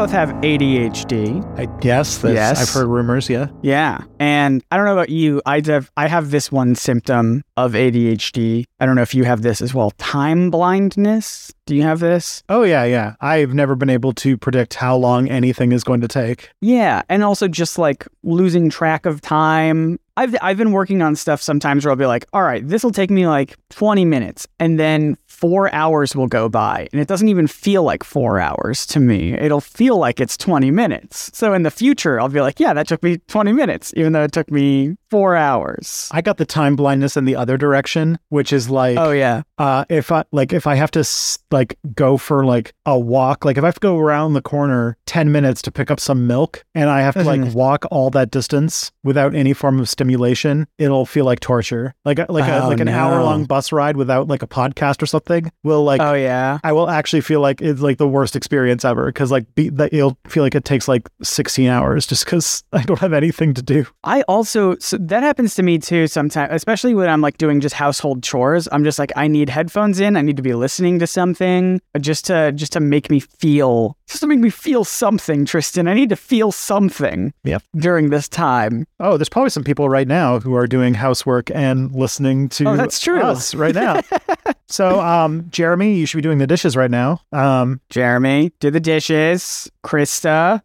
Both have ADHD. I guess that's, Yes. I've heard rumors, yeah. Yeah. And I don't know about you. I have I have this one symptom of ADHD. I don't know if you have this as well. Time blindness. Do you have this? Oh, yeah, yeah. I've never been able to predict how long anything is going to take. Yeah, and also just like losing track of time. I've I've been working on stuff sometimes where I'll be like, all right, this will take me like 20 minutes, and then four hours will go by, and it doesn't even feel like four hours to me. It'll feel like it's 20 minutes. So in the future, I'll be like, yeah, that took me 20 minutes, even though it took me four hours. I got the time blindness in the other direction, which is like, Oh yeah, uh, if I like, if I have to like go for like a walk, like if I have to go around the corner ten minutes to pick up some milk, and I have to like Mhm. walk all that distance without any form of stimulation, it'll feel like torture. Like like a Oh, like an no. hour long bus ride without like a podcast or something will like. oh yeah. I will actually feel like it's like the worst experience ever because like be, that you'll feel like it takes like 16 hours just because I don't have anything to do. I also so that happens to me too sometimes, especially when I'm like doing just household chores. I'm just like I need headphones in. I need to be listening to something just to just to make me feel just to make me feel something, Tristan. I need to feel something. Yep. During this time. Oh, there's probably some people right now who are doing housework and listening to Oh, that's true. us right now. so, um, Jeremy, you should be doing the dishes right now. Um, Jeremy, do the dishes. Krista,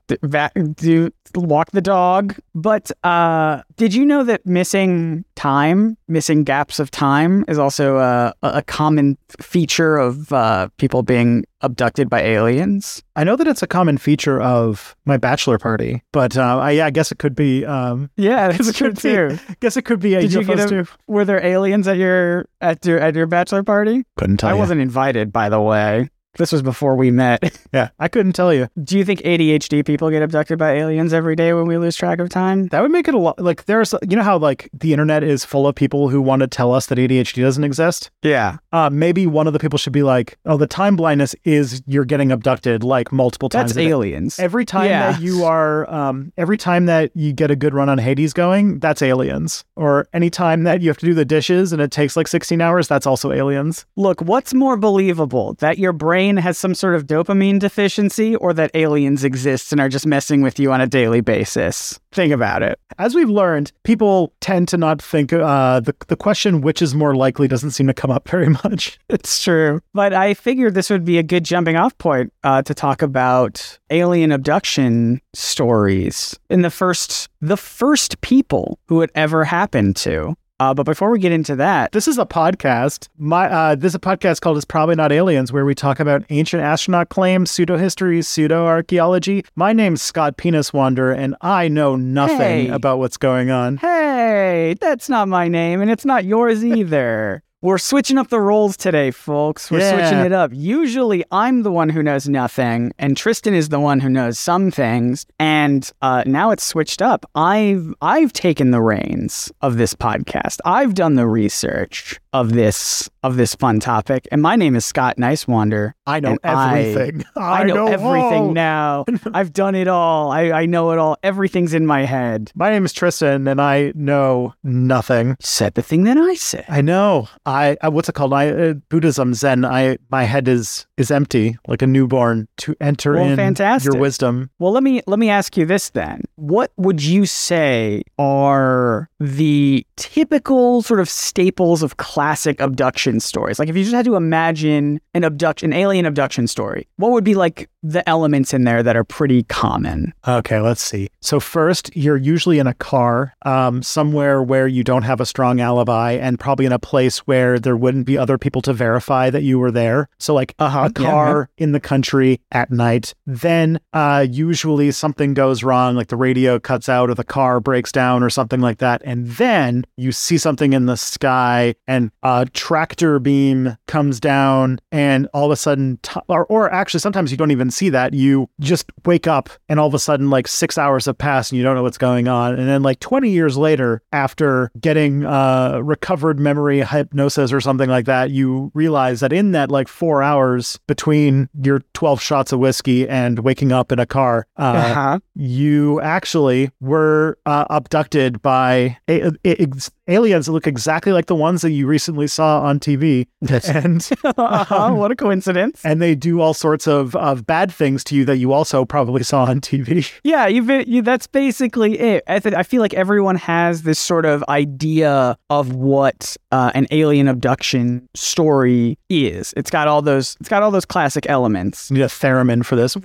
do walk the dog. But uh, did you know that missing time, missing gaps of time, is also a, a common feature of uh, people being abducted by aliens? I know that it's a common feature of my bachelor party, but uh, I, yeah, I guess it could be. Um, Yeah, that's true, true too. I guess it could be a Did you get a- too. Were there aliens at your at your at your bachelor party? Couldn't tell I you. wasn't invited, by the way. This was before we met. Yeah, I couldn't tell you. Do you think ADHD people get abducted by aliens every day when we lose track of time? That would make it a lot. Like, there's, you know how like the internet is full of people who want to tell us that ADHD doesn't exist. Yeah. Uh, maybe one of the people should be like, "Oh, the time blindness is you're getting abducted like multiple times." That's a day." aliens. Every time Yeah. that you are, um, every time that you get a good run on Hades going, that's aliens. Or any time that you have to do the dishes and it takes like 16 hours, that's also aliens. Look, what's more believable? That your brain has some sort of dopamine deficiency or that aliens exist and are just messing with you on a daily basis? Think about it. As we've learned, people tend to not think uh, the the question which is more likely doesn't seem to come up very much. It's true. But I figured this would be a good jumping off point uh, to talk about alien abduction stories in the first the first people who it ever happened to. Uh, but before we get into that, This is a podcast. My uh, this is a podcast called "It's Probably Not Aliens," where we talk about ancient astronaut claims, pseudo histories, pseudo archaeology. My name's Scott Penis Wander, and I know nothing Hey. about what's going on. Hey, that's not my name, and it's not yours either. We're switching up the roles today, folks. We're switching it up. Usually, I'm the one who knows nothing, and Tristan is the one who knows some things. And uh, now it's switched up. I've I've taken the reins of this podcast. I've done the research of this of this fun topic. And my name is Scott Niswander. I know And I- everything. I, know, everything all. now. I've done it all. I, I know it all. Everything's in my head. My name is Tristan, and I know nothing. Said the thing that I said. I know. I uh, what's it called? I uh, Buddhism Zen. I my head is is empty, like a newborn, to enter Well, in fantastic. your wisdom. Well, let me let me ask you this then. What would you say are the typical sort of staples of classic abduction stories? Like if you just had to imagine an abduction, an alien abduction story, what would be like the elements in there that are pretty common? Okay, let's see. So first, you're usually in a car, um, somewhere where you don't have a strong alibi, and probably in a place where there wouldn't be other people to verify that you were there. So like Uh-huh, a yeah, car in the country at night. Then uh, usually something goes wrong, like the radio cuts out or the car breaks down or something like that, and then you see something in the sky, and a tractor beam comes down, and all of a sudden, t- or, or actually sometimes you don't even see that. You just wake up, and all of a sudden, like six hours have passed, and you don't know what's going on, and then like 20 years later, after getting uh, recovered memory hypnosis or something like that, you realize that in that like four hours between your 12 shots of whiskey and waking up in a car, uh, Uh-huh. you actually were uh, abducted by a- a- ex- aliens that look exactly like the ones that you recently saw on TV. and Uh-huh. what a coincidence. and they do all sorts of, of bad things to you that you also probably saw on TV. Yeah, you've been, you, that's basically it. I, th- I feel like everyone has this sort of idea of what uh, an alien abduction story is. It's got all those. It's got all those classic elements. Need a theremin for this.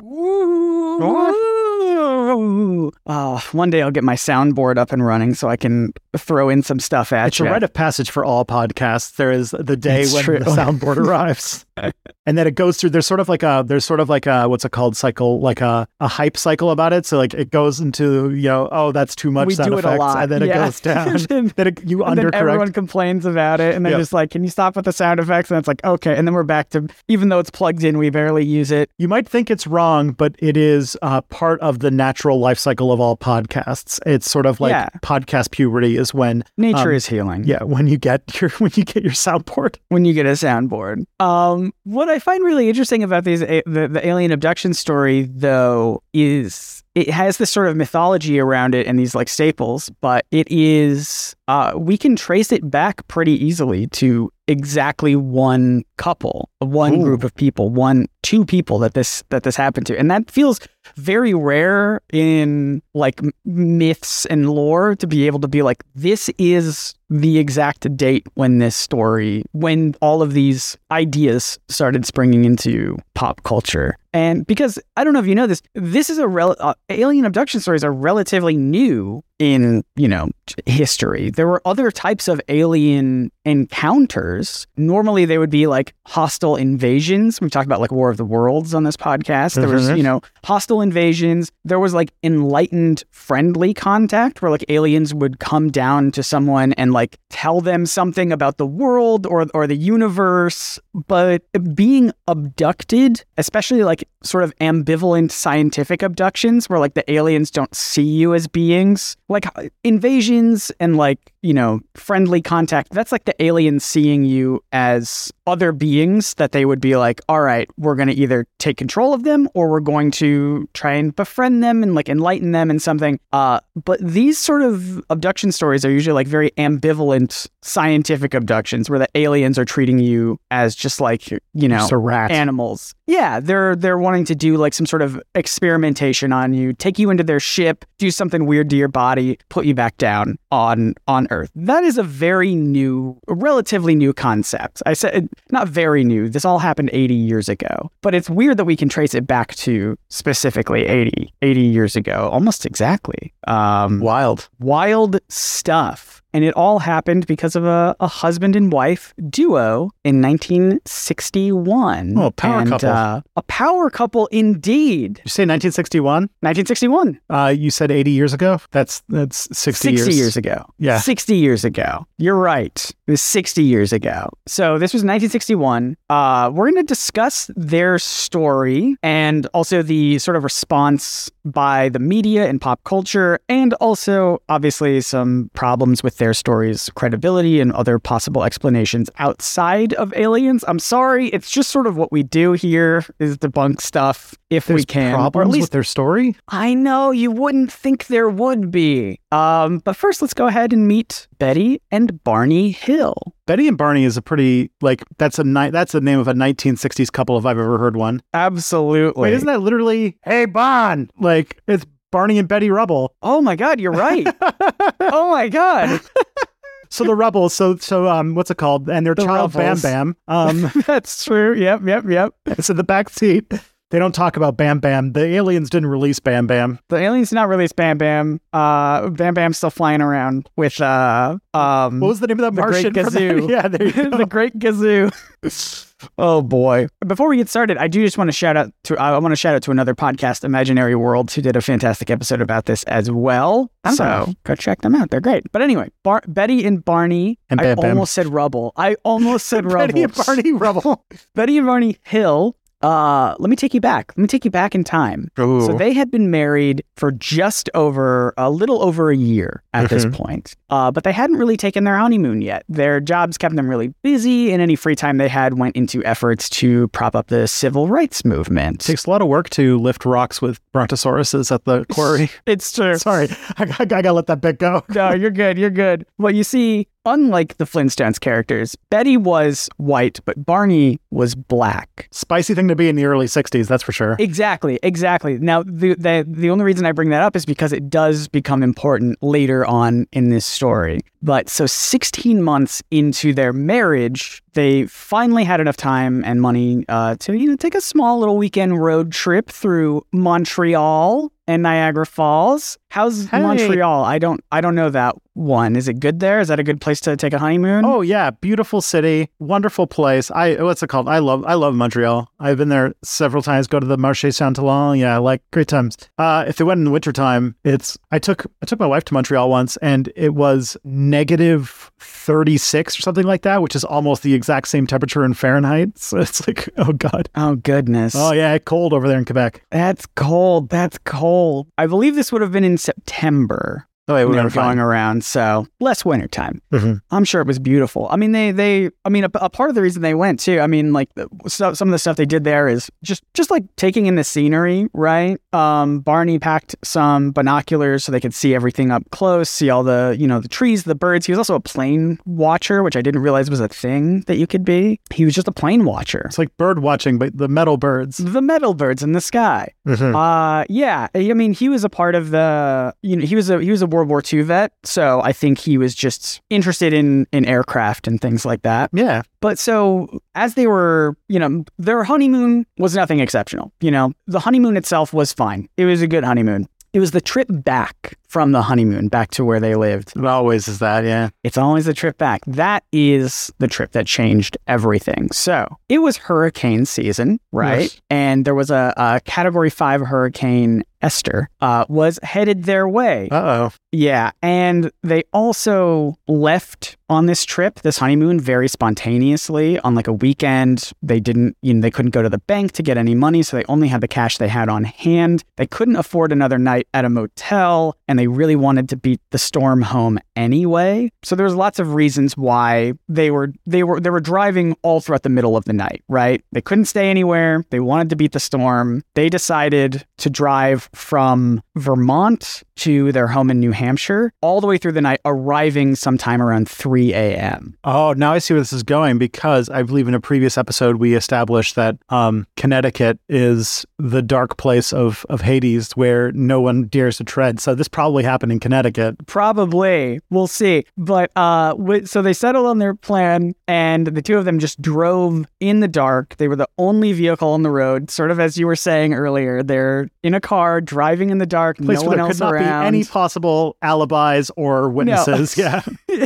Oh, one day I'll get my soundboard up and running so I can throw in some stuff at It's you. a rite of passage for all podcasts. There is the day It's when true. the soundboard arrives, and then it goes through. There's sort of like a there's sort of like a what's it called cycle, like a, a hype cycle about it. So like it goes into you know oh that's too much We sound do it a lot, and then it goes down. And then it, you and then undercorrect. everyone complains about it, and they're Yeah. just like, "Can you stop with the sound effects?" And it's like, "Okay." And then we're back to even though it's plugged in, we barely use it. You might think it's wrong, but it is uh, part of the natural life cycle of all podcasts. It's sort of like Yeah. podcast puberty is when Nature Um, is healing. yeah when you get your when you get your soundboard. when you get a soundboard. Um, what I find really interesting about these the, the alien abduction story, though, is it has this sort of mythology around it and these like staples, but it is uh, we can trace it back pretty easily to exactly one couple, one Ooh. group of people, one two people that this that this happened to, and that feels very rare in like myths and lore to be able to be like this is the exact date when this story when all of these ideas started springing into pop culture. And because i don't know if you know this this is a rel- uh, alien abduction stories are relatively new in you know history. There were other types of alien encounters. Normally they would be like hostile invasions. We've talked about like war of the worlds on this podcast. There was Mhm. you know hostile invasions. There was like enlightened friendly contact where like aliens would come down to someone and like tell them something about the world or or the universe but being abducted especially like sort of ambivalent scientific abductions where like the aliens don't see you as beings like invasions and like you know friendly contact that's like the aliens seeing you as other beings that they would be like all right we're going to either take control of them or we're going to try and befriend them and like enlighten them and something uh but these sort of abduction stories are usually like very ambivalent scientific abductions where the aliens are treating you as just like you know Just a rat. animals. Yeah, they're they're wanting to do like some sort of experimentation on you, take you into their ship, do something weird to your body, put you back down on on Earth. That is a very new, a relatively new concept. I said not very new. This all happened 80 years ago. But it's weird that we can trace it back to specifically 80 80 years ago, almost exactly. Um Wild. wild stuff. And it all happened because of a, a husband and wife duo in 1961. Oh, a power and, couple. Uh, a power couple indeed. Did you say 1961? 1961. Uh, you said 80 years ago. That's that's 60, 60 years. ago. Yeah. 60 years ago. You're right. It was 60 years ago. So this was 1961. Uh, we're going to discuss their story and also the sort of response by the media and pop culture, and also obviously some problems with their story's credibility and other possible explanations outside of aliens. I'm sorry, it's just sort of what we do here is debunk stuff if There's we can. or problems at least with their story. I know you wouldn't think there would be. Um, but first, let's go ahead and meet Betty and Barney Hill. Betty and Barney is a pretty like that's a ni- that's the name of a 1960s couple if I've ever heard one. Absolutely. Wait, isn't that literally Hey Bon? Like it's Barney and Betty Rubble. oh my God, you're right. oh my God. so the Rubbles, so so um what's it called? And their The child Rubbles. Bam Bam. Um That's true. Yep, yep, yep. it's in the back seat. They don't talk about Bam Bam. The aliens didn't release Bam Bam. The aliens did not release Bam Bam. Uh, Bam Bam's still flying around with uh, um, What was the name of that the Great Martian? from- Gazoo. yeah, there you go. the Great Gazoo. oh boy! Before we get started, I do just want to shout out to I want to shout out to another podcast, Imaginary Worlds, who did a fantastic episode about this as well. I'm so go check them out; they're great. But anyway, Bar- Betty and Barney. And I Bam Bam. almost said Rubble. I almost said Rubble. Betty and Barney Rubble. Betty and Barney Hill. Uh, let me take you back. Let me take you back in time. So they had been married for just over a little over a year at this Mhm. point. Uh, but they hadn't really taken their honeymoon yet. Their jobs kept them really busy, and any free time they had went into efforts to prop up the civil rights movement. It takes a lot of work to lift rocks with brontosauruses at the quarry. It's true. Sorry, I, I, I gotta let that bit go. No, you're good. You're good. Well, you see, unlike the Flintstones characters, Betty was white, but Barney was black. Spicy thing to be in the early '60s, that's for sure. Exactly, exactly. Now, the, the the only reason I bring that up is because it does become important later on in this story. But so 16 months into their marriage, they finally had enough time and money uh, to you know take a small little weekend road trip through Montreal and Niagara Falls. How's Hey. Montreal? I don't I don't know that one. Is it good there? Is that a good place to take a honeymoon? Oh yeah, beautiful city, wonderful place. I what's it called? I love I love Montreal. I've been there several times. Go to the Marché Saint Laurent. Yeah, like great times. Uh, if they went in the wintertime, it's I took I took my wife to Montreal once, and it was negative thirty six or something like that, which is almost the exact same temperature in Fahrenheit. So it's like oh god. Oh goodness. Oh yeah, cold over there in Quebec. That's cold. That's cold. I believe this would have been in September. Yeah, when we were going around, so less winter time. Mhm. I'm sure it was beautiful. I mean, they they. I mean, a, a part of the reason they went too. I mean, like the, so, some of the stuff they did there is just just like taking in the scenery, right? Um, Barney packed some binoculars so they could see everything up close, see all the you know the trees, the birds. He was also a plane watcher, which I didn't realize was a thing that you could be. He was just a plane watcher. It's like bird watching, but the metal birds. The metal birds in the sky. Uh yeah. I mean he was a part of the you know, he was a he was a World War II vet, so I think he was just interested in in aircraft and things like that. Yeah, But so as they were, you know, their honeymoon was nothing exceptional. You know, the honeymoon itself was fine. It was a good honeymoon. It was the trip back from the honeymoon back to where they lived. it always is that. Yeah. It's always the trip back. That is the trip that changed everything. So it was hurricane season, right? Yes. And there was a, a category five hurricane, Esther, uh, was headed their way. Uh oh. Yeah. And they also left on this trip, this honeymoon, very spontaneously on like a weekend. They didn't, you know, they couldn't go to the bank to get any money. So they only had the cash they had on hand. They couldn't afford another night at a motel and they really wanted to beat the storm home anyway. So there was lots of reasons why they were, they were, they were driving all throughout the middle of the night, right? They couldn't stay anywhere. They wanted to beat the storm. They decided to drive from Vermont to their home in New Hampshire all the way through the night, arriving sometime around 3 a.m. Oh, now I see where this is going because I believe in a previous episode we established that um, Connecticut is the dark place of, of Hades where no one dares to tread. So this probably happened in Connecticut. Probably. We'll see. But uh, wi- so they settled on their plan, and the two of them just drove in the dark. They were the only vehicle on the road, sort of as you were saying earlier. They're in a car driving in the dark, Place no where one there else could not around. be any possible alibis or witnesses. Yeah.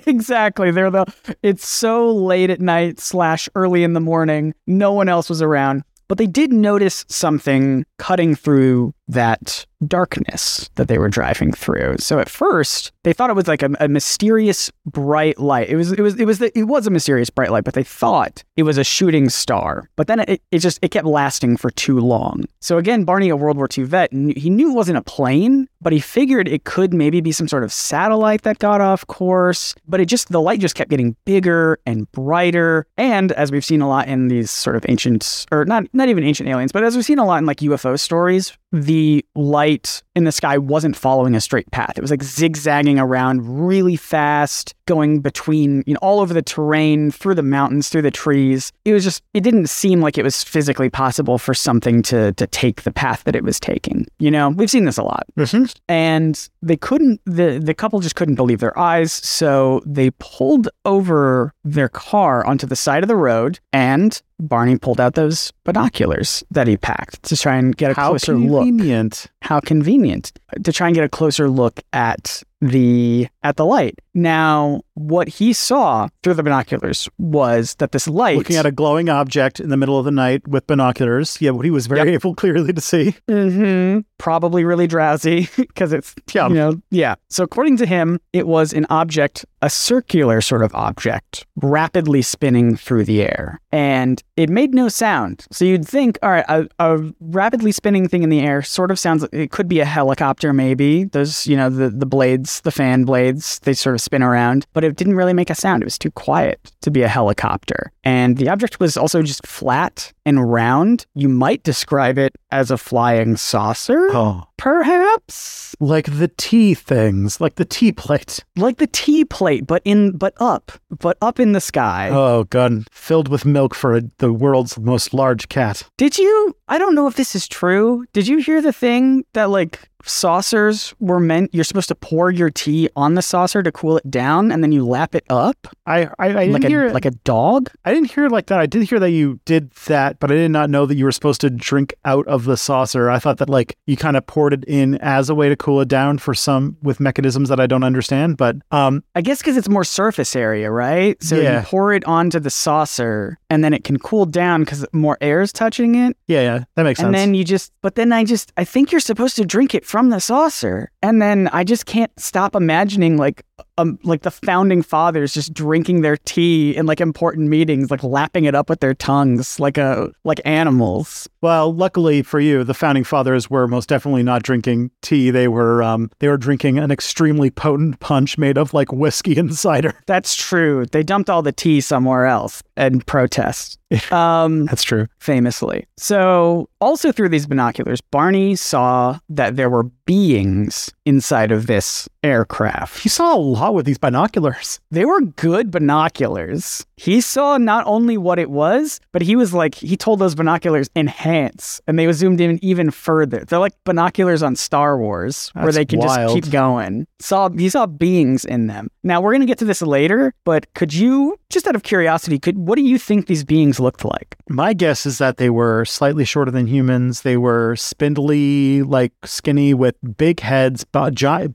exactly. They're the. It's so late at night slash early in the morning. No one else was around. But they did notice something cutting through that darkness that they were driving through. So at first, they thought it was like a, a mysterious bright light. It was it was it was the, it was a mysterious bright light, but they thought it was a shooting star. But then it, it just it kept lasting for too long. So again, Barney, a World War II vet, he knew it wasn't a plane, but he figured it could maybe be some sort of satellite that got off course. But it just the light just kept getting bigger and brighter. And as we've seen a lot in these sort of ancient or not not even ancient aliens, but as we've seen a lot in like UFO stories, the light in the sky wasn't following a straight path. It was like zigzagging around really fast, going between, you know, all over the terrain, through the mountains, through the trees. It was just, it didn't seem like it was physically possible for something to to take the path that it was taking. You know, we've seen this a lot. Mm-hmm. And they couldn't, the, the couple just couldn't believe their eyes. So they pulled over their car onto the side of the road and Barney pulled out those binoculars that he packed to try and get a How closer look. convenient. How convenient to try and get a closer look at the at the light. Now, what he saw through the binoculars was that this light Looking at a glowing object in the middle of the night with binoculars. Yeah, what he was very able clearly to see. hmm Probably really drowsy because it's, Yeah. you know, yeah. So, according to him, it was an object, a circular sort of object, rapidly spinning through the air. And it made no sound. So, you'd think, all right, a, a rapidly spinning thing in the air sort of sounds like it could be a helicopter, maybe. Those, you know, the, the blades, the fan blades, they sort of spin around, but it didn't really make a sound. It was too quiet to be a helicopter. And the object was also just flat and round. You might describe it as a flying saucer, Oh. perhaps? Like the tea things, like the tea plate. Like the tea plate, but in but up, but up in the sky. Oh, God. Filled with milk for a, the world's most large cat. Did you? I don't know if this is true. Did you hear the thing that like saucers were meant? You're supposed to pour your tea on the saucer to cool it down, and then you lap it up I, I, I didn't like a hear like a dog. I didn't hear it like that. I did hear that you did that, but I did not know that you were supposed to drink out of the saucer. I thought that like you kind of poured it in as a way to cool it down for some with mechanisms that I don't understand. But um, I guess because it's more surface area, right? So Yeah. you pour it onto the saucer, and then it can cool down because more air is touching it. yeah, yeah, that makes And sense. And then you just, but then I just, I think you're supposed to drink it from the saucer. And then I just can't stop imagining like, um, like the founding fathers just drinking their tea in like important meetings, like lapping it up with their tongues, like a, like animals. well, luckily for you, the founding fathers were most definitely not drinking tea. They were um, they were drinking an extremely potent punch made of like whiskey and cider. That's true. They dumped all the tea somewhere else and protest. Um, That's true. famously. So, also through these binoculars, Barney saw that there were beings inside of this aircraft. He saw a lot with these binoculars. They were good binoculars. He saw not only what it was, but he was like, he told those binoculars enhance, and they zoomed in even further. They're like binoculars on Star Wars, where they can wild. just keep going. Saw he saw beings in them. Now we're gonna get to this later, but could you, just out of curiosity, could what do you think these beings looked like? My guess is that they were slightly shorter than humans. They were spindly, like skinny, with big heads,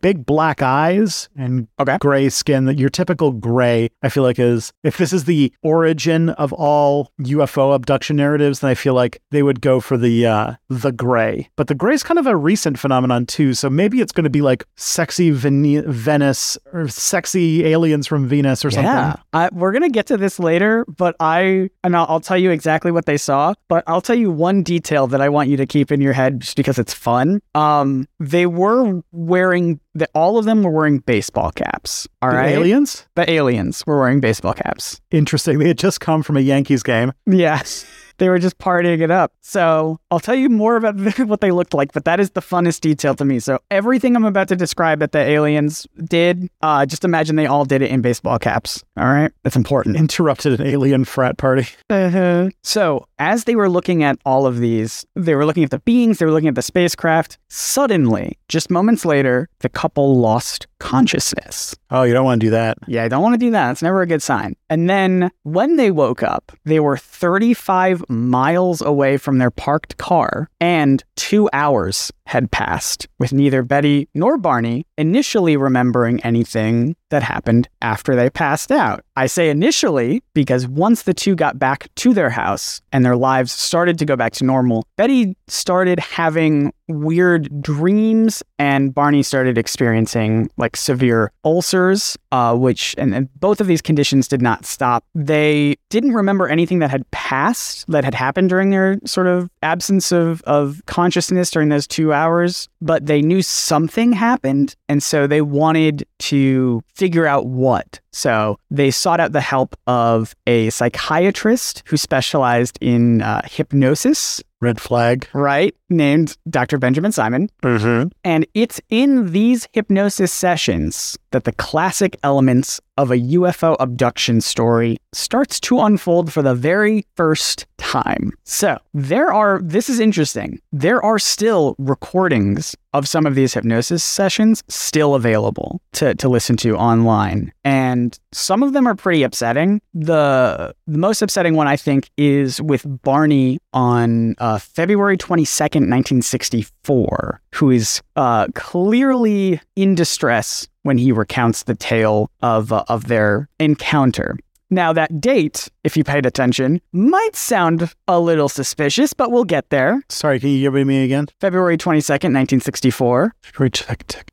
big black eyes, and Okay. gray skin. That your typical gray, I feel like, is if this is the origin of all UFO abduction narratives, then I feel like they would go for the uh, the gray. But the gray is kind of a recent phenomenon too. So maybe it's going to be like sexy Vene- Venice or sexy aliens from Venus or something. Yeah, I, we're gonna get to this later, but I and I'll, I'll tell you exactly what they saw. But I'll tell you one detail that I want you to keep in your head just because it's fun. Um, they were wearing that all of them were wearing baseball caps. All The right, aliens. the aliens were wearing baseball caps. Interesting. They had just come from a Yankees game. Yes. They were just partying it up. So I'll tell you more about what they looked like, but that is the funnest detail to me. So everything I'm about to describe that the aliens did, uh, just imagine they all did it in baseball caps. All right, that's important. Interrupted an alien frat party. Uh-huh. So, as they were looking at all of these, they were looking at the beings, they were looking at the spacecraft. Suddenly, just moments later, the couple lost consciousness. Oh, you don't want to do that. Yeah, I don't want to do that. That's never a good sign. And then when they woke up, they were 35 miles away from their parked car, and two hours had passed, with neither Betty nor Barney initially remembering anything that happened after they passed out. I say initially because once the two got back to their house and their lives started to go back to normal, Betty started having weird dreams and Barney started experiencing like severe ulcers, uh, which, and, and both of these conditions did not stop. They didn't remember anything that had passed, that had happened during their sort of absence of, of consciousness during those two hours, but they knew something happened. And so they wanted to figure out what. So they sought out the help of a psychiatrist who specialized in uh, hypnosis. Red flag. Right, named Dr. Benjamin Simon. Mm-hmm. And it's in these hypnosis sessions that the classic elements of a UFO abduction story starts to unfold for the very first time. So, there are, this is interesting, there are still recordings of some of these hypnosis sessions still available to, to listen to online. And some of them are pretty upsetting. The, the most upsetting one, I think, is with Barney on uh, February 22nd, 1964, who is uh, clearly in distress when he recounts the tale of, uh, of their encounter. Now, that date, if you paid attention, might sound a little suspicious, but we'll get there. Sorry, can you give me again? February 22nd, 1964.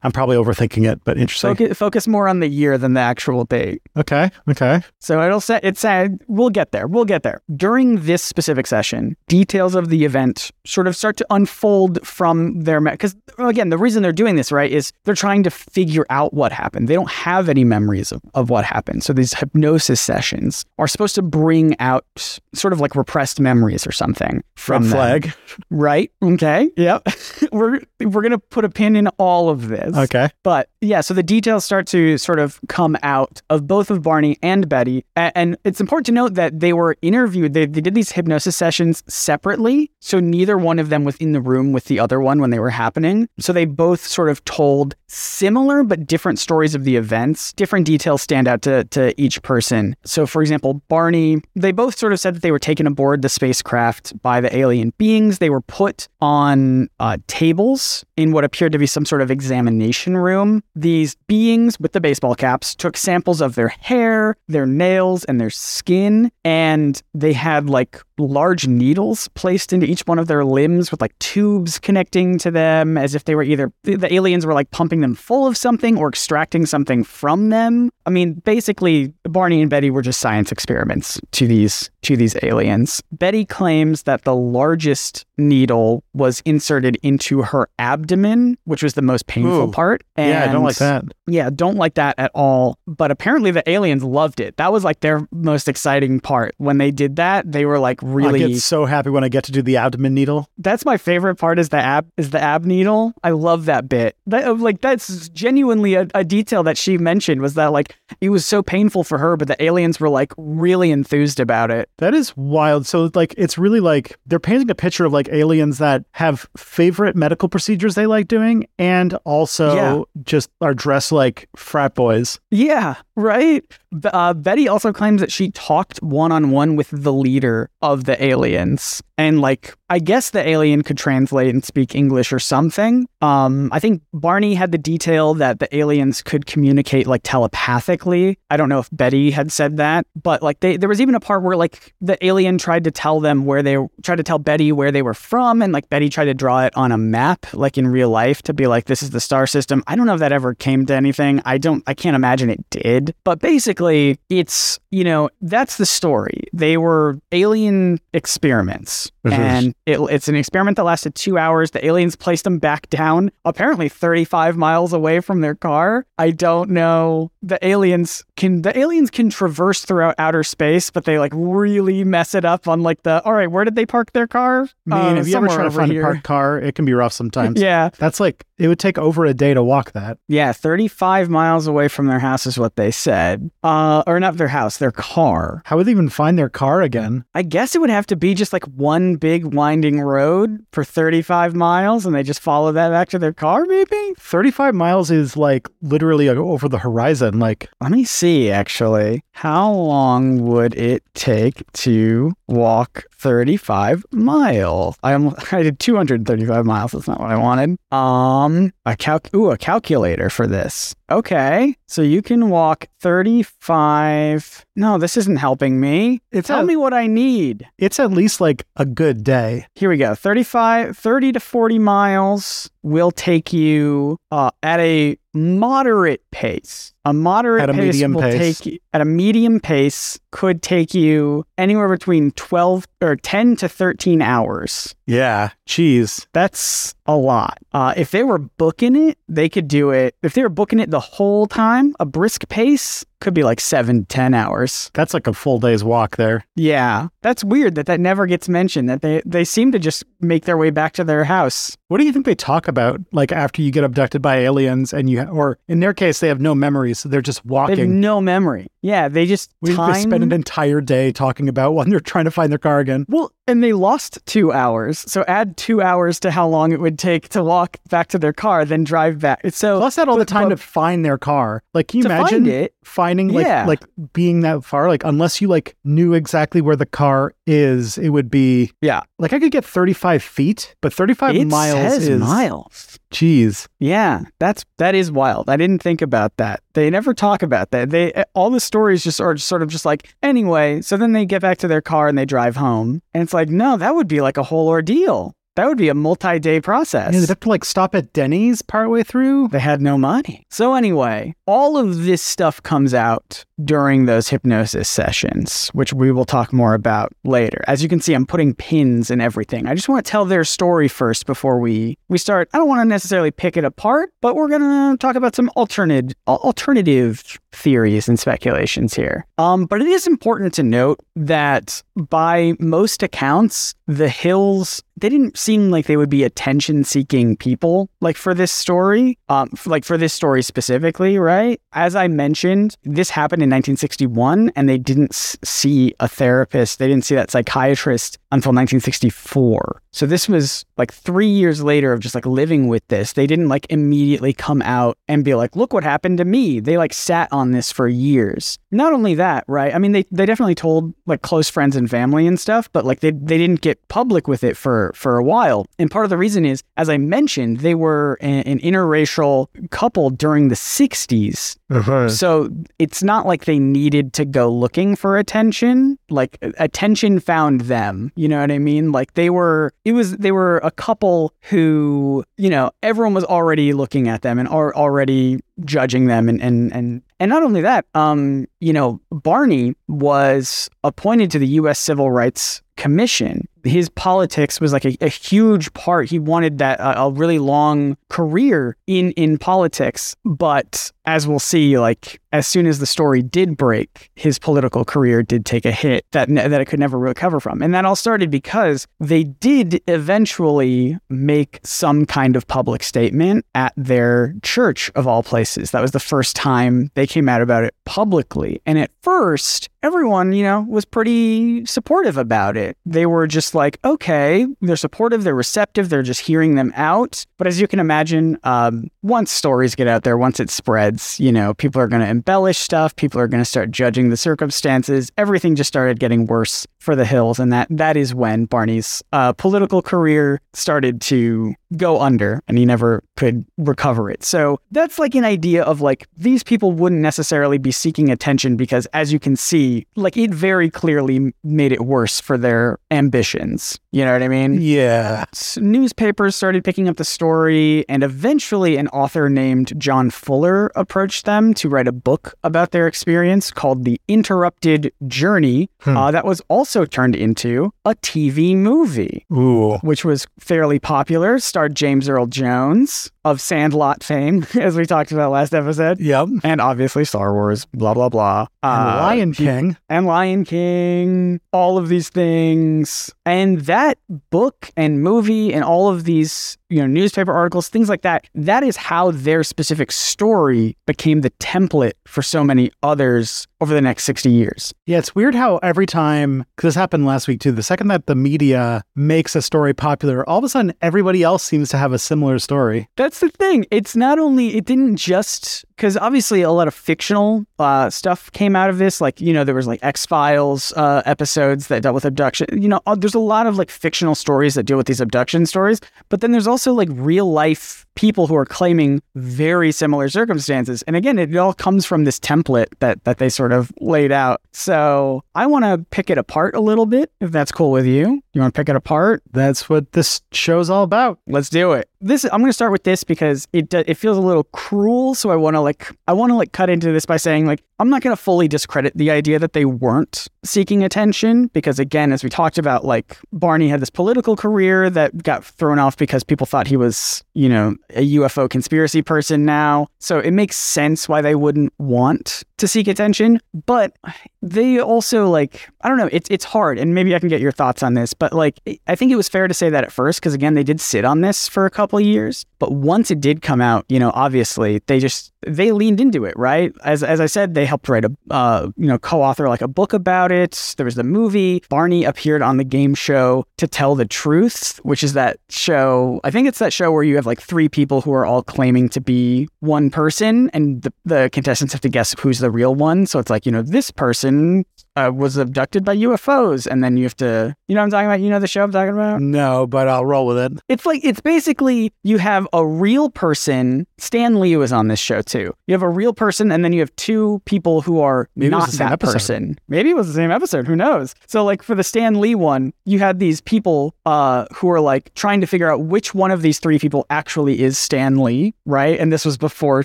I'm probably overthinking it, but interesting. Focus, focus more on the year than the actual date. Okay, okay. So it'll say, it said, we'll get there, we'll get there. During this specific session, details of the event sort of start to unfold from their, because again, the reason they're doing this, right, is they're trying to figure out what happened. They don't have any memories of, of what happened. So these hypnosis sessions are supposed to bring out sort of like repressed memories or something from Red them. flag. Right. Okay. Yep. we're we're gonna put a pin in all of this. Okay. But yeah, so the details start to sort of come out of both of Barney and Betty. A- And it's important to note that they were interviewed, they, they did these hypnosis sessions separately. So neither one of them was in the room with the other one when they were happening. So they both sort of told similar but different stories of the events. Different details stand out to, to each person. So, for example, Barney, they both sort of said that they were taken aboard the spacecraft by the alien beings. They were put on uh, tables in what appeared to be some sort of examination room. These beings with the baseball caps took samples of their hair, their nails, and their skin, and they had like large needles placed into each one of their limbs with like tubes connecting to them as if they were either the aliens were like pumping them full of something or extracting something from them. I mean, basically Barney and Betty were just science experiments to these to these aliens. Betty claims that the largest needle was inserted into her abdomen, which was the most painful Ooh. part. And yeah, I don't like that. yeah, don't like that at all. But apparently the aliens loved it. That was like their most exciting part. When they did that, they were like really I get so happy when I get to do the abdomen needle. that's my favorite part is the ab is the ab needle. I love that bit. That uh, like that's genuinely a, a detail that she mentioned was that like it was so painful for her, but the aliens were like really enthused about it. That is wild. So like it's really like they're painting a picture of like aliens that have favorite medical procedures they like doing and also Yeah. just are dressed like frat boys. Yeah, right. Uh, Betty also claims that she talked one on one with the leader of the aliens, and like I guess the alien could translate and speak English or something. Um, I think Barney had the detail that the aliens could communicate like telepathically. I don't know if Betty had said that, but like they, there was even a part where like the alien tried to tell them where they tried to tell Betty where they were from, and like Betty tried to draw it on a map, like in real life, to be like this is the star system. I don't know if that ever came to anything. I don't. I can't imagine it did. But basically, it's you know that's the story. They were alien experiments, And it, it's an experiment that lasted two hours. The aliens placed them back down, apparently 35 miles away from their car. I don't know. The aliens can the aliens can traverse throughout outer space, but they like really mess it up on like the all right. Where did they park their car? I mean, Uh, if you ever try to find here. a parked car, it can be rough sometimes. Yeah, That's like it would take over a day to walk that. yeah, 35 miles away from their house is what they said. Uh, or not their house, their car. How would they even find their car again? I guess it would have to be just like one big winding road for 35 miles and they just follow that back to their car, maybe? 35 miles is like literally uh, over the horizon. Like, Let me see, actually. How long would it take to walk 35 miles? I almost I did 235 miles. That's not what I wanted. Um, a calc ooh, a calculator for this. Okay. So you can walk 35. No, this isn't helping me. It's Tell a- me what I need. It's at least like a good day. Here we go. 35, 30 to 40 miles will take you uh, at a moderate pace. A moderate At a pace medium will pace. take at a medium pace could take you anywhere between 12 or 10 to 13 hours. Yeah. Cheese. That's a lot. Uh, if they were booking it, they could do it. If they were booking it the whole time, a brisk pace could be like seven, 10 hours. That's like a full day's walk there. Yeah, that's weird that that never gets mentioned. That they they seem to just make their way back to their house. What do you think they talk about like after you get abducted by aliens and you or in their case they have no memories so they're just They have walking. no memory. Yeah, they just We time. they spend an entire day talking about when they're trying to find their car again. well, and they lost two hours. So add two hours to how long it would take to walk back to their car, then drive back. So Plus had all the time to find their car. Like can you imagine find it. finding like Yeah. like being that far like unless you like knew exactly where the car is it would be Yeah, like I could get 35 feet but 35 miles says is miles. Jeez. Yeah, that's that is wild. I didn't think about that. They never talk about that. They all the stories just are sort of just like anyway. So then they get back to their car and they drive home, and it's like no, that would be like a whole ordeal. That would be a multi-day process. Yeah, they'd have to like stop at Denny's partway through. They had no money. So, anyway, all of this stuff comes out during those hypnosis sessions, which we will talk more about later. As you can see, I'm putting pins in everything. I just want to tell their story first before we, we start. I don't want to necessarily pick it apart, but we're going to talk about some alternate, alternative theories and speculations here. Um, but it is important to note that by most accounts, the hills they didn't seem like they would be attention seeking people like for this story um like for this story specifically right? As i mentioned this happened in 1961 and they didn't see a therapist. They didn't see that psychiatrist until 1964 so this was like 3 years later of just like living with this. They didn't like immediately come out and be like look what happened to me. They like sat on this for years. Not only that right? I mean they they definitely told like close friends and family and stuff but like they they didn't get public with it for for a while. And part of the reason is as i mentioned they were an, an interracial couple during the 60s uh-huh. so it's not like they needed to go looking for attention. Like attention found them. You know what I mean? Like they were it was they were a couple who, you know, everyone was already looking at them and are already judging them and and and and not only that, um, you know, Barney was appointed to the US Civil Rights Commission. His politics was like a, a huge part. He wanted that uh, a really long career in in politics, but as we'll see, like as soon as the story did break, his political career did take a hit that that it could never recover from, and that all started because they did eventually make some kind of public statement at their church of all places. That was the first time they came out about it publicly, and at first, everyone, you know, was pretty supportive about it. They were just like, okay, they're supportive, they're receptive, they're just hearing them out. But as you can imagine, um, once stories get out there, once it spreads, you know, people are going to embellish stuff, people are going to start judging the circumstances. Everything just started getting worse for the Hills, and that that is when Barney's uh, political career started to go under, and he never could recover it. So that's like an idea of like these people wouldn't necessarily be seeking attention because, as you can see, like it very clearly made it worse for their ambitions. You know what I mean? Yeah. S- Newspapers started picking up the story, and eventually, an author named John Fuller approached them to write a book about their experience called The Interrupted Journey. Hmm. Uh, that was also turned into a TV movie, Ooh. which was fairly popular, starred James Earl Jones of Sandlot fame, as we talked about last episode. Yep. And obviously Star Wars, blah blah blah. And Uh, Lion King. and Lion King, all of these things. And that book and movie and all of these, you know, newspaper articles, things like that, that is how their specific story became the template for so many others over the next 60 years. Yeah, it's weird how every time, because this happened last week too, the second that the media makes a story popular, all of a sudden everybody else seems to have a similar story. That's the thing. It's not only, it didn't just because obviously a lot of fictional uh, stuff came out of this. Like, you know, there was like X Files uh, episodes that dealt with abduction. You know, uh, there's a lot of like fictional stories that deal with these abduction stories. But then there's also like real life people who are claiming very similar circumstances. And again, it all comes from this template that that they sort of laid out. So I want to pick it apart a little bit, if that's cool with you. You want to pick it apart? That's what this show's all about. Let's do it. This I'm going to start with this because it it feels a little cruel. So I want to like I want to like cut into this by saying like I'm not going to fully discredit the idea that they weren't seeking attention because again, as we talked about, like Barney had this political career that got thrown off because people thought he was you know a UFO conspiracy person now. So it makes sense why they wouldn't want to seek attention, but they also like I don't know, it's it's hard and maybe I can get your thoughts on this, but like I think it was fair to say that at first because again, they did sit on this for a couple of years, but once it did come out, you know, obviously they just they leaned into it, right? As as I said, they helped write a uh, you know, co-author like a book about it. There was the movie. Barney appeared on the game show to tell the truth, which is that show. I think it's that show where you have like three people who are all claiming to be one person and the, the contestants have to guess who's the real one. So it's like, you know, this person uh, was abducted by UFOs, and then you have to, you know, what I'm talking about. You know the show I'm talking about. No, but I'll roll with it. It's like it's basically you have a real person. Stan Lee was on this show too. You have a real person, and then you have two people who are Maybe not that person. Maybe it was the same episode. Who knows? So like for the Stan Lee one, you had these people uh, who are like trying to figure out which one of these three people actually is Stan Lee, right? And this was before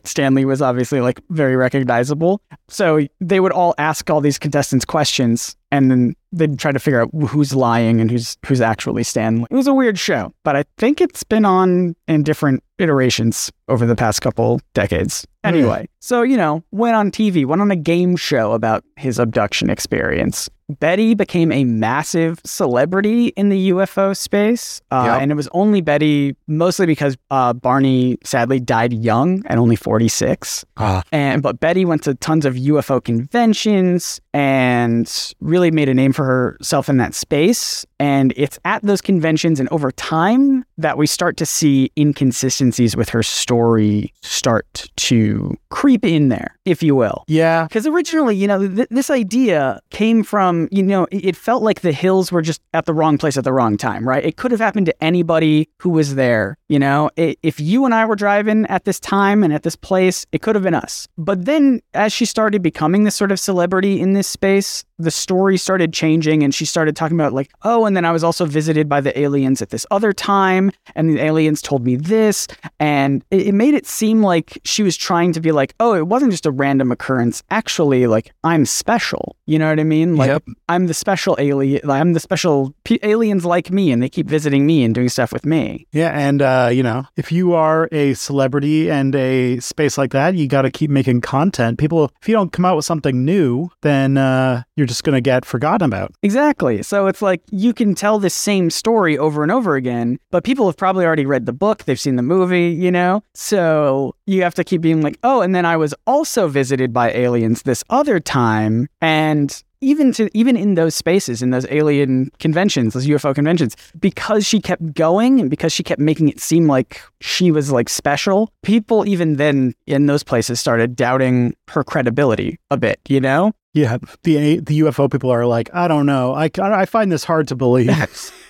Stan Lee was obviously like very recognizable. So they would all ask all these contestants questions and then they'd try to figure out who's lying and who's who's actually Stan Lee. It was a weird show, but I think it's been on in different iterations over the past couple decades. Anyway, so you know, went on TV, went on a game show about his abduction experience. Betty became a massive celebrity in the UFO space, uh, Yep. and it was only Betty mostly because uh, Barney sadly died young at only forty six. Ah. And but Betty went to tons of UFO conventions and really made a name for herself in that space. And it's at those conventions and over time that we start to see inconsistencies with her story start to creep in there, if you will. Yeah. Because originally, you know, th- this idea came from, you know, it, it felt like the hills were just at the wrong place at the wrong time, right? It could have happened to anybody who was there. You know, I if you and I were driving at this time and at this place, it could have been us. But then as she started becoming this sort of celebrity in this space, the story started changing and she started talking about, like, oh, and then I was also visited by the aliens at this other time, and the aliens told me this. And it, it made it seem like she was trying to be like, oh, it wasn't just a random occurrence. Actually, like, I'm special. You know what I mean? Like, Yep. I'm the special alien. I'm the special p- aliens like me, and they keep visiting me and doing stuff with me. Yeah, and uh, you know, if you are a celebrity and a space like that, you got to keep making content. People, if you don't come out with something new, then uh, you're just gonna get forgotten about. Exactly. So it's like you can tell this same story over and over again, but people have probably already read the book, they've seen the movie, you know? So you have to keep being like, oh, and then I was also visited by aliens this other time. And even to even in those spaces, in those alien conventions, those UFO conventions, because she kept going and because she kept making it seem like she was like special, people even then in those places started doubting her credibility a bit, you know? Yeah, the the UFO people are like, I don't know, I I find this hard to believe.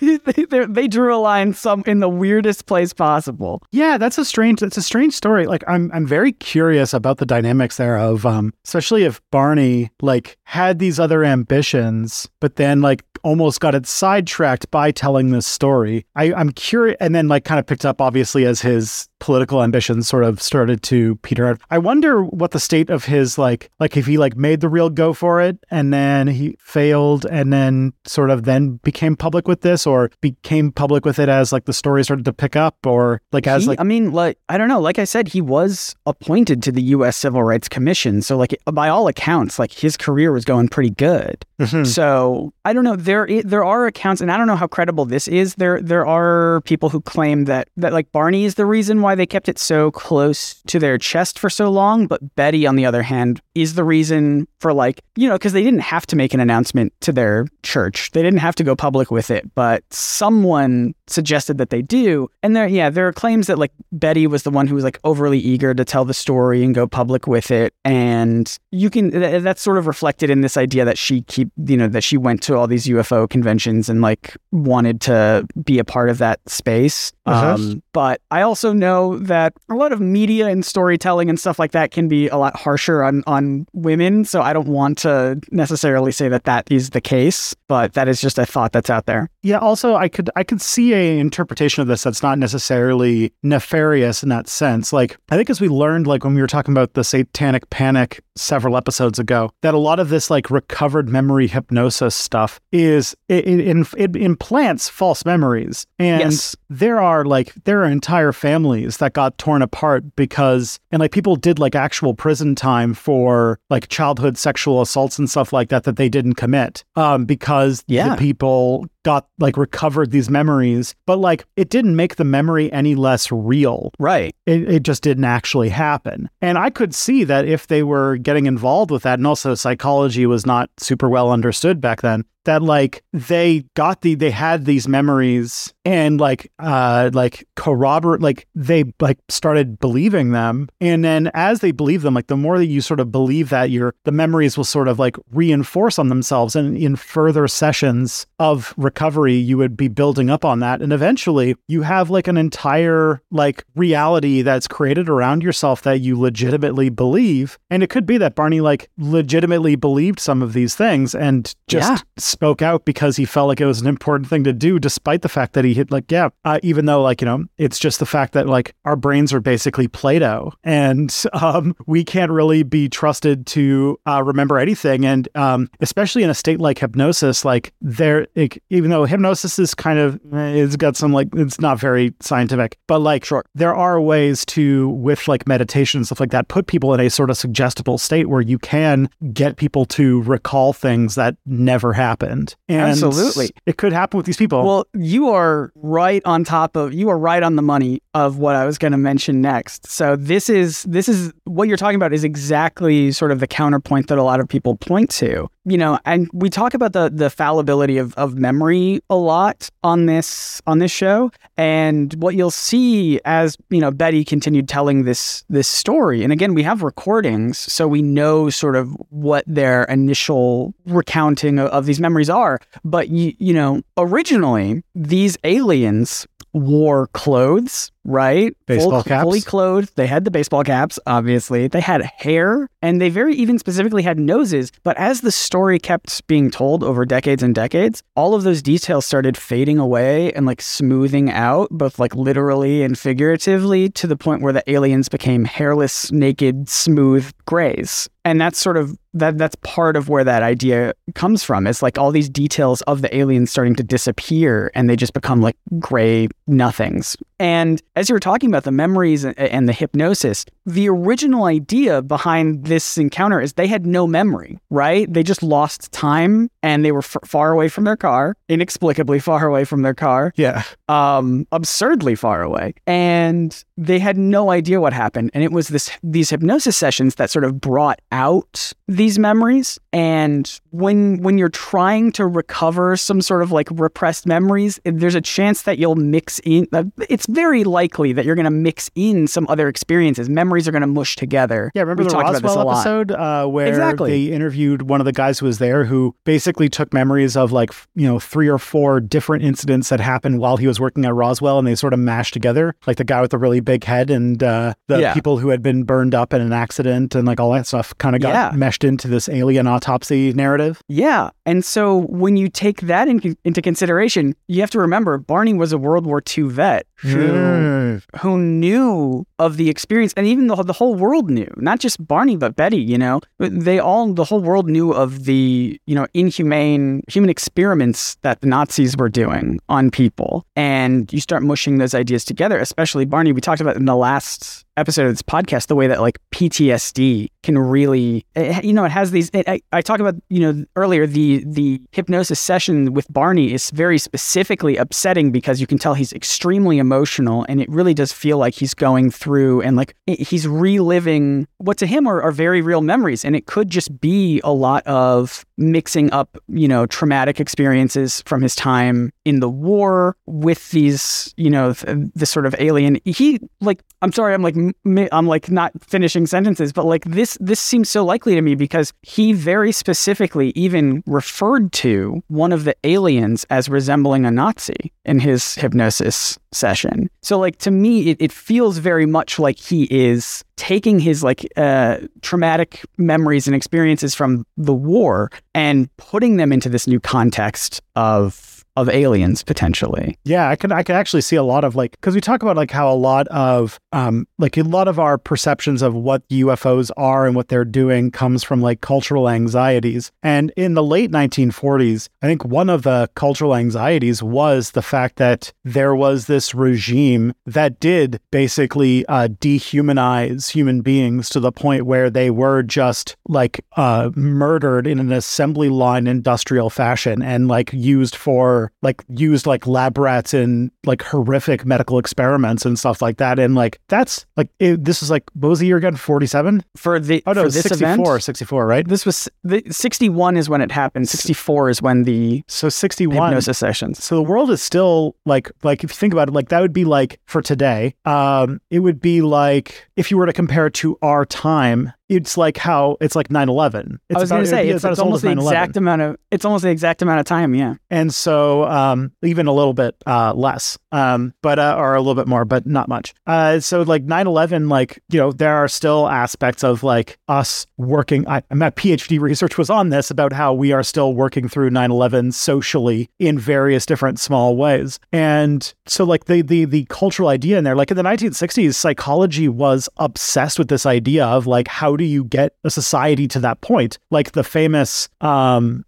they, they- drew a line some in the weirdest place possible. Yeah, that's a strange. That's a strange story. Like, I'm I'm very curious about the dynamics there of, um, especially if Barney like had these other ambitions, but then like almost got it sidetracked by telling this story. I, I'm curious, and then like kind of picked up obviously as his political ambitions sort of started to peter out. I wonder what the state of his like like if he like made the real go for it and then he failed and then sort of then became public with this or became public with it as like the story started to pick up or like as He- like I mean, like I don't know. Like I said, he was appointed to the U.S. Civil Rights Commission, so like by all accounts, like his career was going pretty good. Mhm. So I don't know. There there are accounts, and I don't know how credible this is. There there are people who claim that that like Barney is the reason why they kept it so close to their chest for so long, but Betty, on the other hand, is the reason for like you know because they didn't have to make an announcement to their church. They didn't have to go public with it, but someone suggested that they do. And there, yeah, there are claims that like Betty was the one who was like overly eager to tell the story and go public with it. And you can, th- that's sort of reflected in this idea that she keep, you know, that she went to all these UFO conventions and like wanted to be a part of that space. Uh-huh. Um, but I also know that a lot of media and storytelling and stuff like that can be a lot harsher on, on women. So I don't want to necessarily say that that is the case, but that is just a thought that's out there. Yeah. Also, I could I could see a interpretation of this that's not necessarily nefarious in that sense. Like I think as we learned, like when we were talking about the Satanic Panic several episodes ago, that a lot of this like recovered memory hypnosis stuff is it, it, it implants false memories, and Yes. there are like there are entire families that got torn apart because and like people did like actual prison time for like childhood sexual assaults and stuff like that that they didn't commit um because Yeah. the people got like recovered these memories but like it didn't make the memory any less real Right. it, it just didn't actually happen. And I could see that if they were getting involved with that, and also psychology was not super well understood back then, that like they got the they had these memories and like uh like corroborate like they like started believing them. And then as they believe them like the more that you sort of believe that your the memories will sort of like reinforce on themselves. And in further sessions of recovery you would be building up on that. And eventually you have like an entire like reality that's created around yourself that you legitimately believe. And it could be that Barney like legitimately believed some of these things and just Yeah. Spoke out because he felt like it was an important thing to do despite the fact that he hit like yeah uh, even though like you know it's just the fact that like our brains are basically play-doh and um, we can't really be trusted to uh, remember anything and um, especially in a state like hypnosis like there it, even though hypnosis is kind of eh, it's got some like it's not very scientific but like Sure. there are ways to with like meditation and stuff like that put people in a sort of suggestible state where you can get people to recall things that never happened and Absolutely. it could happen with these people Well, you are right on top of you are right on the money of what I was going to mention next. So this is this is what you're talking about is exactly sort of the counterpoint that a lot of people point to. You know, and we talk about the the fallibility of of memory a lot on this on this show and what you'll see as, you know, Betty continued telling this this story. And again, we have recordings so we know sort of what their initial recounting of, of these memories are. But you, you know, originally these aliens wore clothes, right? Baseball Full- caps. Fully clothed. They had the baseball caps, obviously. They had hair and they very even specifically had noses. But as the story kept being told over decades and decades, all of those details started fading away and like smoothing out, both like literally and figuratively, to the point where the aliens became hairless, naked, smooth grays. And that's sort of that that's part of where that idea comes from. It's like all these details of the aliens starting to disappear and they just become like gray nothings. And as you were talking about the memories and, the hypnosis, the original idea behind this encounter is they had no memory, right? They just lost time and they were f- far away from their car, inexplicably far away from their car yeah um, absurdly far away, and they had no idea what happened. And it was this these hypnosis sessions that sort of brought out these memories. And when when you're trying to recover some sort of like repressed memories, there's a chance that you'll mix in. uh, It's very likely that you're going to mix in some other experiences. Memories are going to mush together. Yeah, remember We've the talked about this Roswell episode uh, where Exactly. they interviewed one of the guys who was there who basically took memories of like you know three or four different incidents that happened while he was working at Roswell, and they sort of mashed together, like the guy with the really big head and uh, the Yeah. people who had been burned up in an accident and like all that stuff, kind of got Yeah. meshed into this alien autopsy narrative. Yeah. And so when you take that in, into consideration, you have to remember Barney was a World War II vet who, who knew of the experience. And even the, the whole world knew, not just Barney, but Betty, you know, they all, the whole world knew of the, you know, inhumane human experiments that the Nazis were doing on people. And you start mushing those ideas together, especially Barney. We talked about in the last episode of this podcast the way that like PTSD can really eh, you know it has these I, I talked about you know earlier the the hypnosis session with Barney is very specifically upsetting because you can tell he's extremely emotional and it really does feel like he's going through and like he's reliving what to him are, are very real memories and it could just be a lot of mixing up, you know, traumatic experiences from his time in the war with these, you know, th- this sort of alien. He like, I'm sorry, I'm like, m- I'm like not finishing sentences, but like this, this seems so likely to me because he very specifically even referred to one of the aliens as resembling a Nazi in his hypnosis session. So like to me, it, it feels very much like he is taking his like uh, traumatic memories and experiences from the war and putting them into this new context of of aliens potentially. Yeah, I can I can actually see a lot of like because we talk about like how a lot of um like a lot of our perceptions of what UFOs are and what they're doing comes from like cultural anxieties. And in the late 1940s, I think one of the cultural anxieties was the fact that there was this regime that did basically uh, dehumanize human beings to the point where they were just like uh, murdered in an assembly line industrial fashion and like used for like used like lab rats in like horrific medical experiments and stuff like that. And like that's like it, this is like what was the year again? Forty seven for the oh no this 64 event. 64 right This was the 61 is when it happened. 64 is when the so 61 hypnosis sessions. So the world is still like like if you think about it, like that would be like for today, um, it would be like if you were to compare it to our time, it's like how it's like 9-11. It's I was going to say it's, it's almost the 9/11. exact amount of it's almost the exact amount of time. Yeah. and so um, even a little bit uh, less, um, but uh, or a little bit more, but not much. Uh, so like 9-11, like you know, there are still aspects of like us working. I, my PhD research was on this about how we are still working through 9-11 socially in various different small ways, and so like the the the cultural idea in there, like in the 1960s, psychology was obsessed with this idea of like how do you get a society to that point, like the famous um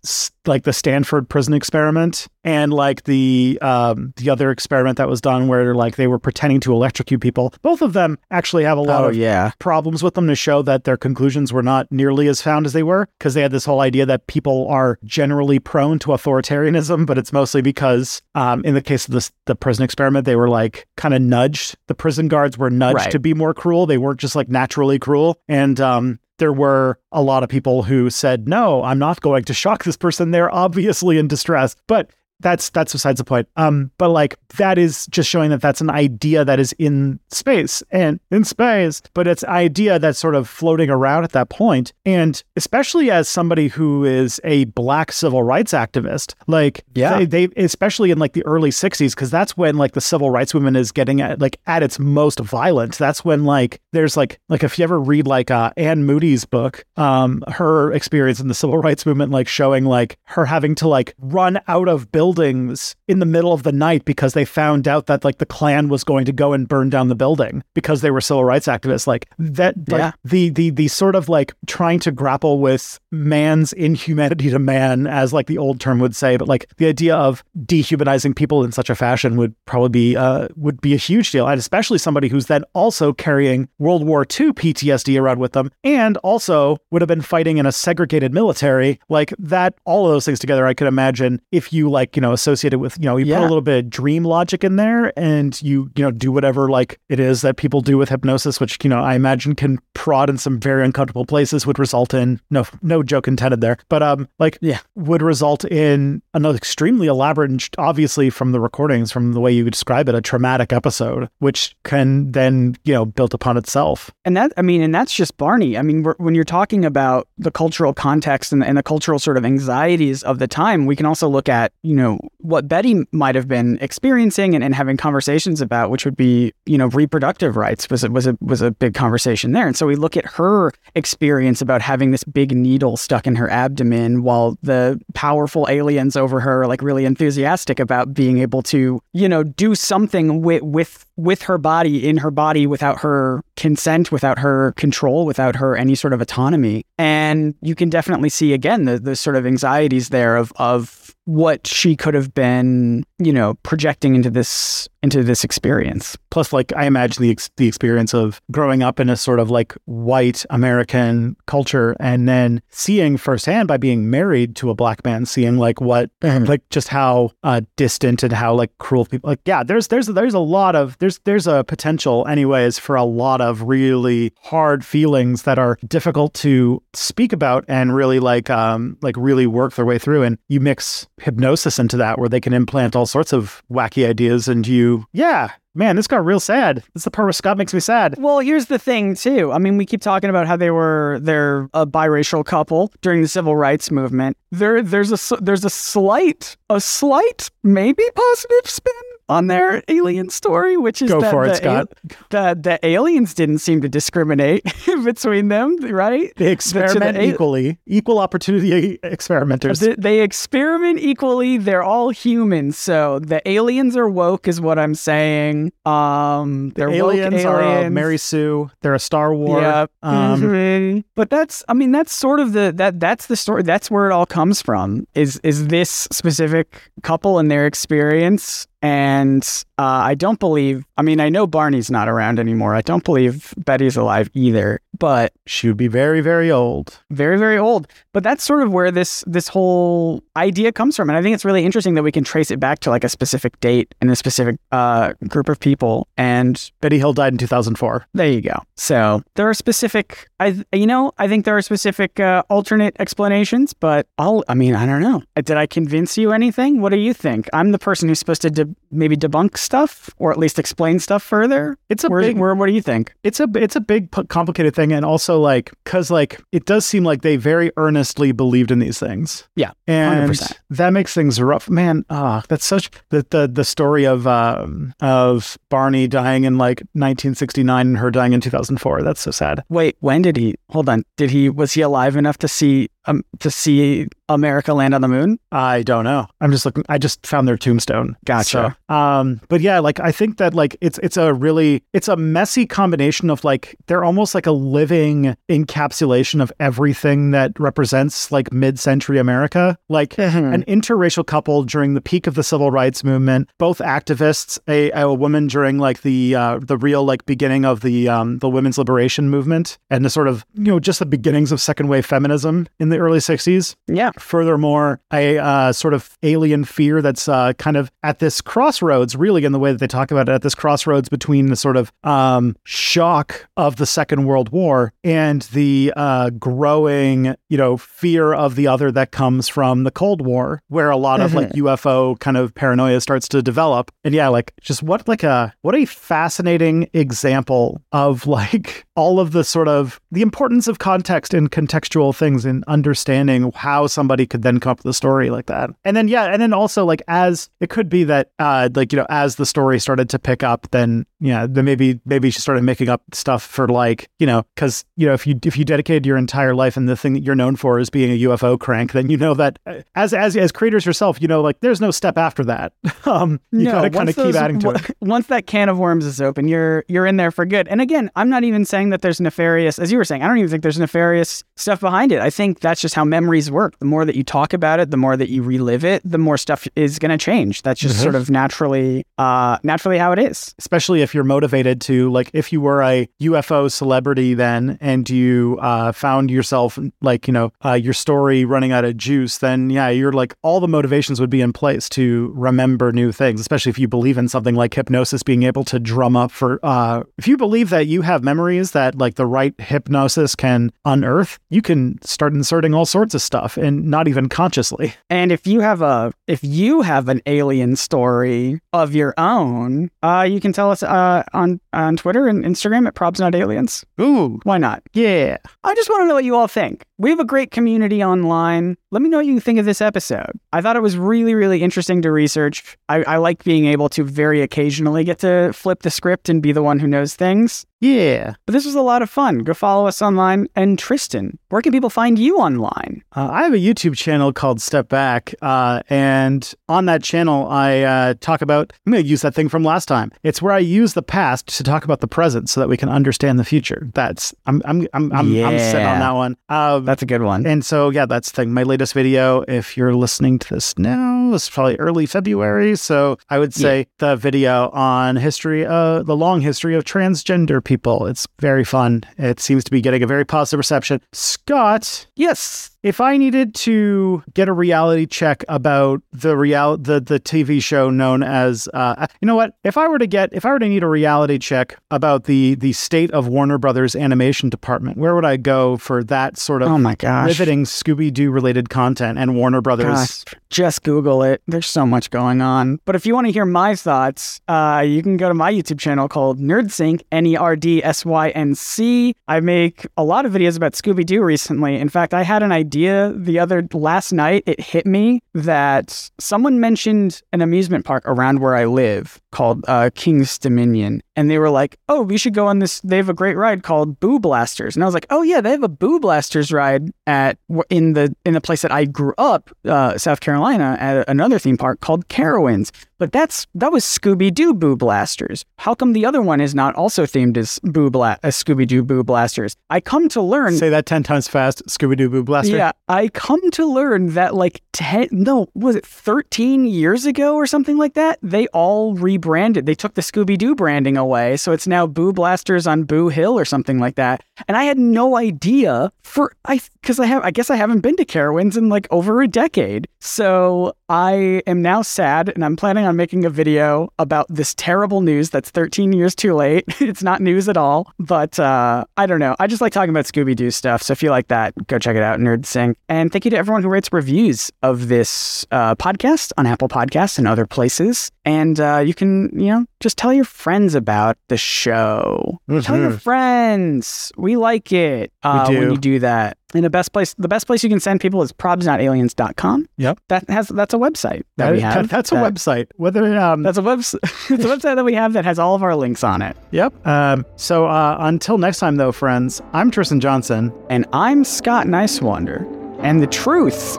like the Stanford prison experiment and like the um the other experiment that was done where like they were pretending to electrocute people. Both of them actually have a lot Oh of yeah. problems with them to show that their conclusions were not nearly as found as they were because they had this whole idea that people are generally prone to authoritarianism, but it's mostly because um, in the case of this, the prison experiment, they were like kind of nudged. The prison guards were nudged Right. to be more cruel. They weren't just like naturally cruel. And um, there were a lot of people who said, no, I'm not going to shock this person. They're obviously in distress. But that's that's besides the point. Um, but like that is just showing that that's an idea that is in space and in space, but it's an idea that's sort of floating around at that point. And especially as somebody who is a black civil rights activist, like Yeah. they, they especially in like the early '60s, because that's when like the civil rights movement is getting at like at its most violent. That's when like there's like like if you ever read like uh, Anne Moody's book, um, her experience in the civil rights movement, like showing like her having to like run out of buildings in the middle of the night because they found out that like the Klan was going to go and burn down the building because they were civil rights activists. Like that, like Yeah. the the the sort of like trying to grapple with man's inhumanity to man, as like the old term would say, but like the idea of dehumanizing people in such a fashion would probably be uh would be a huge deal, and especially somebody who's then also carrying World War II PTSD around with them, and also would have been fighting in a segregated military, like that. All of those things together, I could imagine if you like you know associated with you know you put a little bit of dream logic in there, and you you know do whatever like it is that people do with hypnosis, which you know I imagine can prod in some very uncomfortable places, would result in no no joke intended there, but um like Yeah. would result in another extremely elaborate and obviously from the recordings from the way you describe it a traumatic episode which can then you know build upon itself And that, I mean, and that's just Barney. I mean, we're, when you're talking about the cultural context and, and the cultural sort of anxieties of the time, we can also look at, you know, what Betty might have been experiencing and, and having conversations about, which would be, you know, reproductive rights was a, was a was a big conversation there. And so we look at her experience about having this big needle stuck in her abdomen, while the powerful aliens over her are like really enthusiastic about being able to, you know, do something with with with her body in her body without her consent, without her control, without her any sort of autonomy. And you can definitely see again the the sort of anxieties there of of what she could have been, you know, projecting into this into this experience. Plus, like I imagine the ex- the experience of growing up in a sort of like white American culture, and then seeing firsthand by being married to a black man, seeing like what like just how uh, distant and how like cruel people. Like yeah, there's there's there's a lot of there's there's a potential, anyways, for a lot of really hard feelings that are difficult to speak about and really like um like really work their way through. And you mix hypnosis into that, where they can implant all sorts of wacky ideas, and you yeah man, this got real sad. This is the part where Scott makes me sad. Well, here's the thing, too. I mean, we keep talking about how they were they're a biracial couple during the civil rights movement. There, there's a there's a slight, a slight, maybe positive spin on their alien story, which is Go that for it, the, Scott. the the aliens didn't seem to discriminate between them, right? They experiment a- equally, equal opportunity experimenters. They, they experiment equally. They're all humans, so the aliens are woke, is what I'm saying. Um, they're aliens, woke are uh, aliens. Mary Sue. They're a Star War. Yeah. Um, Mhm. But that's I mean that's sort of the that that's the story that's where it all comes from is is this specific couple and their experience and uh, I don't believe I mean I know Barney's not around anymore. I don't believe Betty's alive either. But She would be very, very old. very very old. But that's sort of where this this whole idea comes from and I think it's really interesting that we can trace it back to like a specific date and a specific uh, group of people and Betty Hill died in 2004. there you go. So there are specific, I you know, I think there are specific uh, alternate explanations, but I'll, I mean, I don't know. Did I convince you anything? What do you think? I'm the person who's supposed to de- maybe debunk stuff or at least explain stuff further. It's a Where, big, where, what do you think? it's a, it's a big, complicated thing, and also like, cause like it does seem like they very earnestly believed in these things. Yeah, and 100%. that makes things rough, man. Ah, that's such the the the story of um of Barney dying in like 1969 and her dying in 2004. That's so sad. Wait, when did he? Hold on. Did he? Was he alive enough to see um to see America land on the moon? I don't know. I'm just looking. I just found their tombstone. Gotcha. So, um, but yeah, like I think that like it's it's a really it's a messy combination of like they're almost like a living encapsulation of everything that represents like mid-century America. Like Mhm. an interracial couple during the peak of the civil rights movement, both activists, a, a woman during like the uh, the real like beginning of the um, the women's liberation movement, and the sort of you know just the beginnings of second wave feminism in the early 60s Yeah. furthermore a uh, sort of alien fear that's uh, kind of at this crossroads really in the way that they talk about it at this crossroads between the sort of um, shock of the second world war and the uh, growing you know fear of the other that comes from the cold war where a lot of like ufo kind of paranoia starts to develop. And yeah like just what like a what a fascinating example of like all of the sort of the importance of context and contextual things in understanding how somebody could then come up with a story like that. And then yeah, and then also like as it could be that uh like you know as the story started to pick up then yeah, then maybe maybe she started making up stuff for like, you know, cuz you know if you if you dedicated your entire life and the thing that you're known for is being a UFO crank, then you know that uh, as as as creators yourself, you know like there's no step after that. um you No, got to kind of keep adding to wa- it. Once that can of worms is open, you're you're in there for good. And again, I'm not even saying that there's nefarious, as you were saying. I don't even think there's nefarious stuff behind it. I think that's just how memories work. The more that you talk about it, the more that you relive it, the more stuff is going to change. That's just Mm-hmm. sort of naturally, uh, naturally how it is. especially if you're motivated to like if you were a UFO celebrity then and you uh, found yourself like you know uh, your story running out of juice then yeah you're like all the motivations would be in place to remember new things especially if you believe in something like hypnosis being able to drum up for uh, if you believe that you have memories that like the right hypnosis can unearth you can start inserting all sorts of stuff and not even consciously And if you have a, if you have an alien story of your own, uh, you can tell us uh, on on Twitter and Instagram at Probs Not Aliens. ooh Why not? yeah I just want to know what you all think. We have a great community online. Let me know what you think of this episode. I thought it was really, really interesting to research. I, I like being able to very occasionally get to flip the script and be the one who knows things. Yeah But this was a lot of fun. Go follow us online. And Tristan, where can people find you online? Uh, I have a YouTube channel called Step Back, uh, and on that channel, I uh, talk about. I'm going to use that thing from last time. It's where I use the past to talk about the present, so that we can understand the future. That's I'm I'm I'm I'm, I'm sitting on that one. Um, That's a good one. and so yeah, that's the thing. My latest video. If you're listening to this now, it was probably early February. So I would say the video on history, uh, the long history of transgender people. It's very fun. It seems to be getting a very positive reception. Scott, Yes. If I needed to get a reality check about the real the the TV show known as uh, you know what if I were to get if I were to need a reality check about the the state of Warner Brothers animation department where would I go for that sort of Oh my gosh. riveting Scooby Doo related content and Warner Brothers Gosh, just Google it. There's so much going on. But if you want to hear my thoughts, uh, you can go to my YouTube channel called NerdSync, N E R D S Y N C. I make a lot of videos about Scooby Doo recently. In fact, I had an idea the other last night. It hit me that someone mentioned an amusement park around where I live called uh, King's Dominion. And they were like, oh, we should go on this. They have a great ride called Boo Blasters. And I was like, oh, yeah, they have a Boo Blasters ride at in the in the place that I grew up, uh, South Carolina, at another theme park called Carowinds. But that's that was Scooby Doo Boo Blasters. How come the other one is not also themed as Boo Bla- as Scooby Doo Boo Blasters? I come to learn say that ten times fast Scooby Doo Boo Blaster yeah, I come to learn that like 10, no, was it 13 years ago or something like that? They all rebranded. They took the Scooby Doo branding away. So it's now Boo Blasters on Boo Hill or something like that. And I had no idea for, I, cause I have, I guess I haven't been to Carowinds in like over a decade. So I am now sad and I'm planning on making a video about this terrible news that's 13 years too late. it's not news at all, but uh, I don't know. I just like talking about Scooby Doo stuff. So if you like that, go check it out, Nerd Sync. And thank you to everyone who writes reviews of this uh, podcast on Apple Podcasts and other places. And uh, you can, you know, just tell your friends about the show. Tell your Mhm. friends. We like it uh, when do. you do that. And the best place, the best place you can send people is probsnotaliens.com. Yep. That has that's a website that, we have. that's a website whether um That's a website. it's a website that we have that has all of our links on it. yep um so uh until next time though friends I'm Tristan Johnson And I'm Scott Niswander, and the truth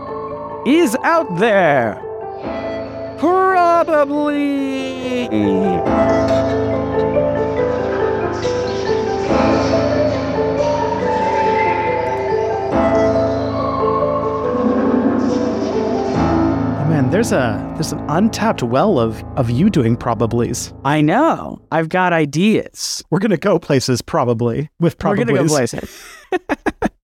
is out there. Probably. oh man there's a there's an untapped well of of you doing probablys I know. I've got ideas. we're gonna go places probably with We're gonna go places.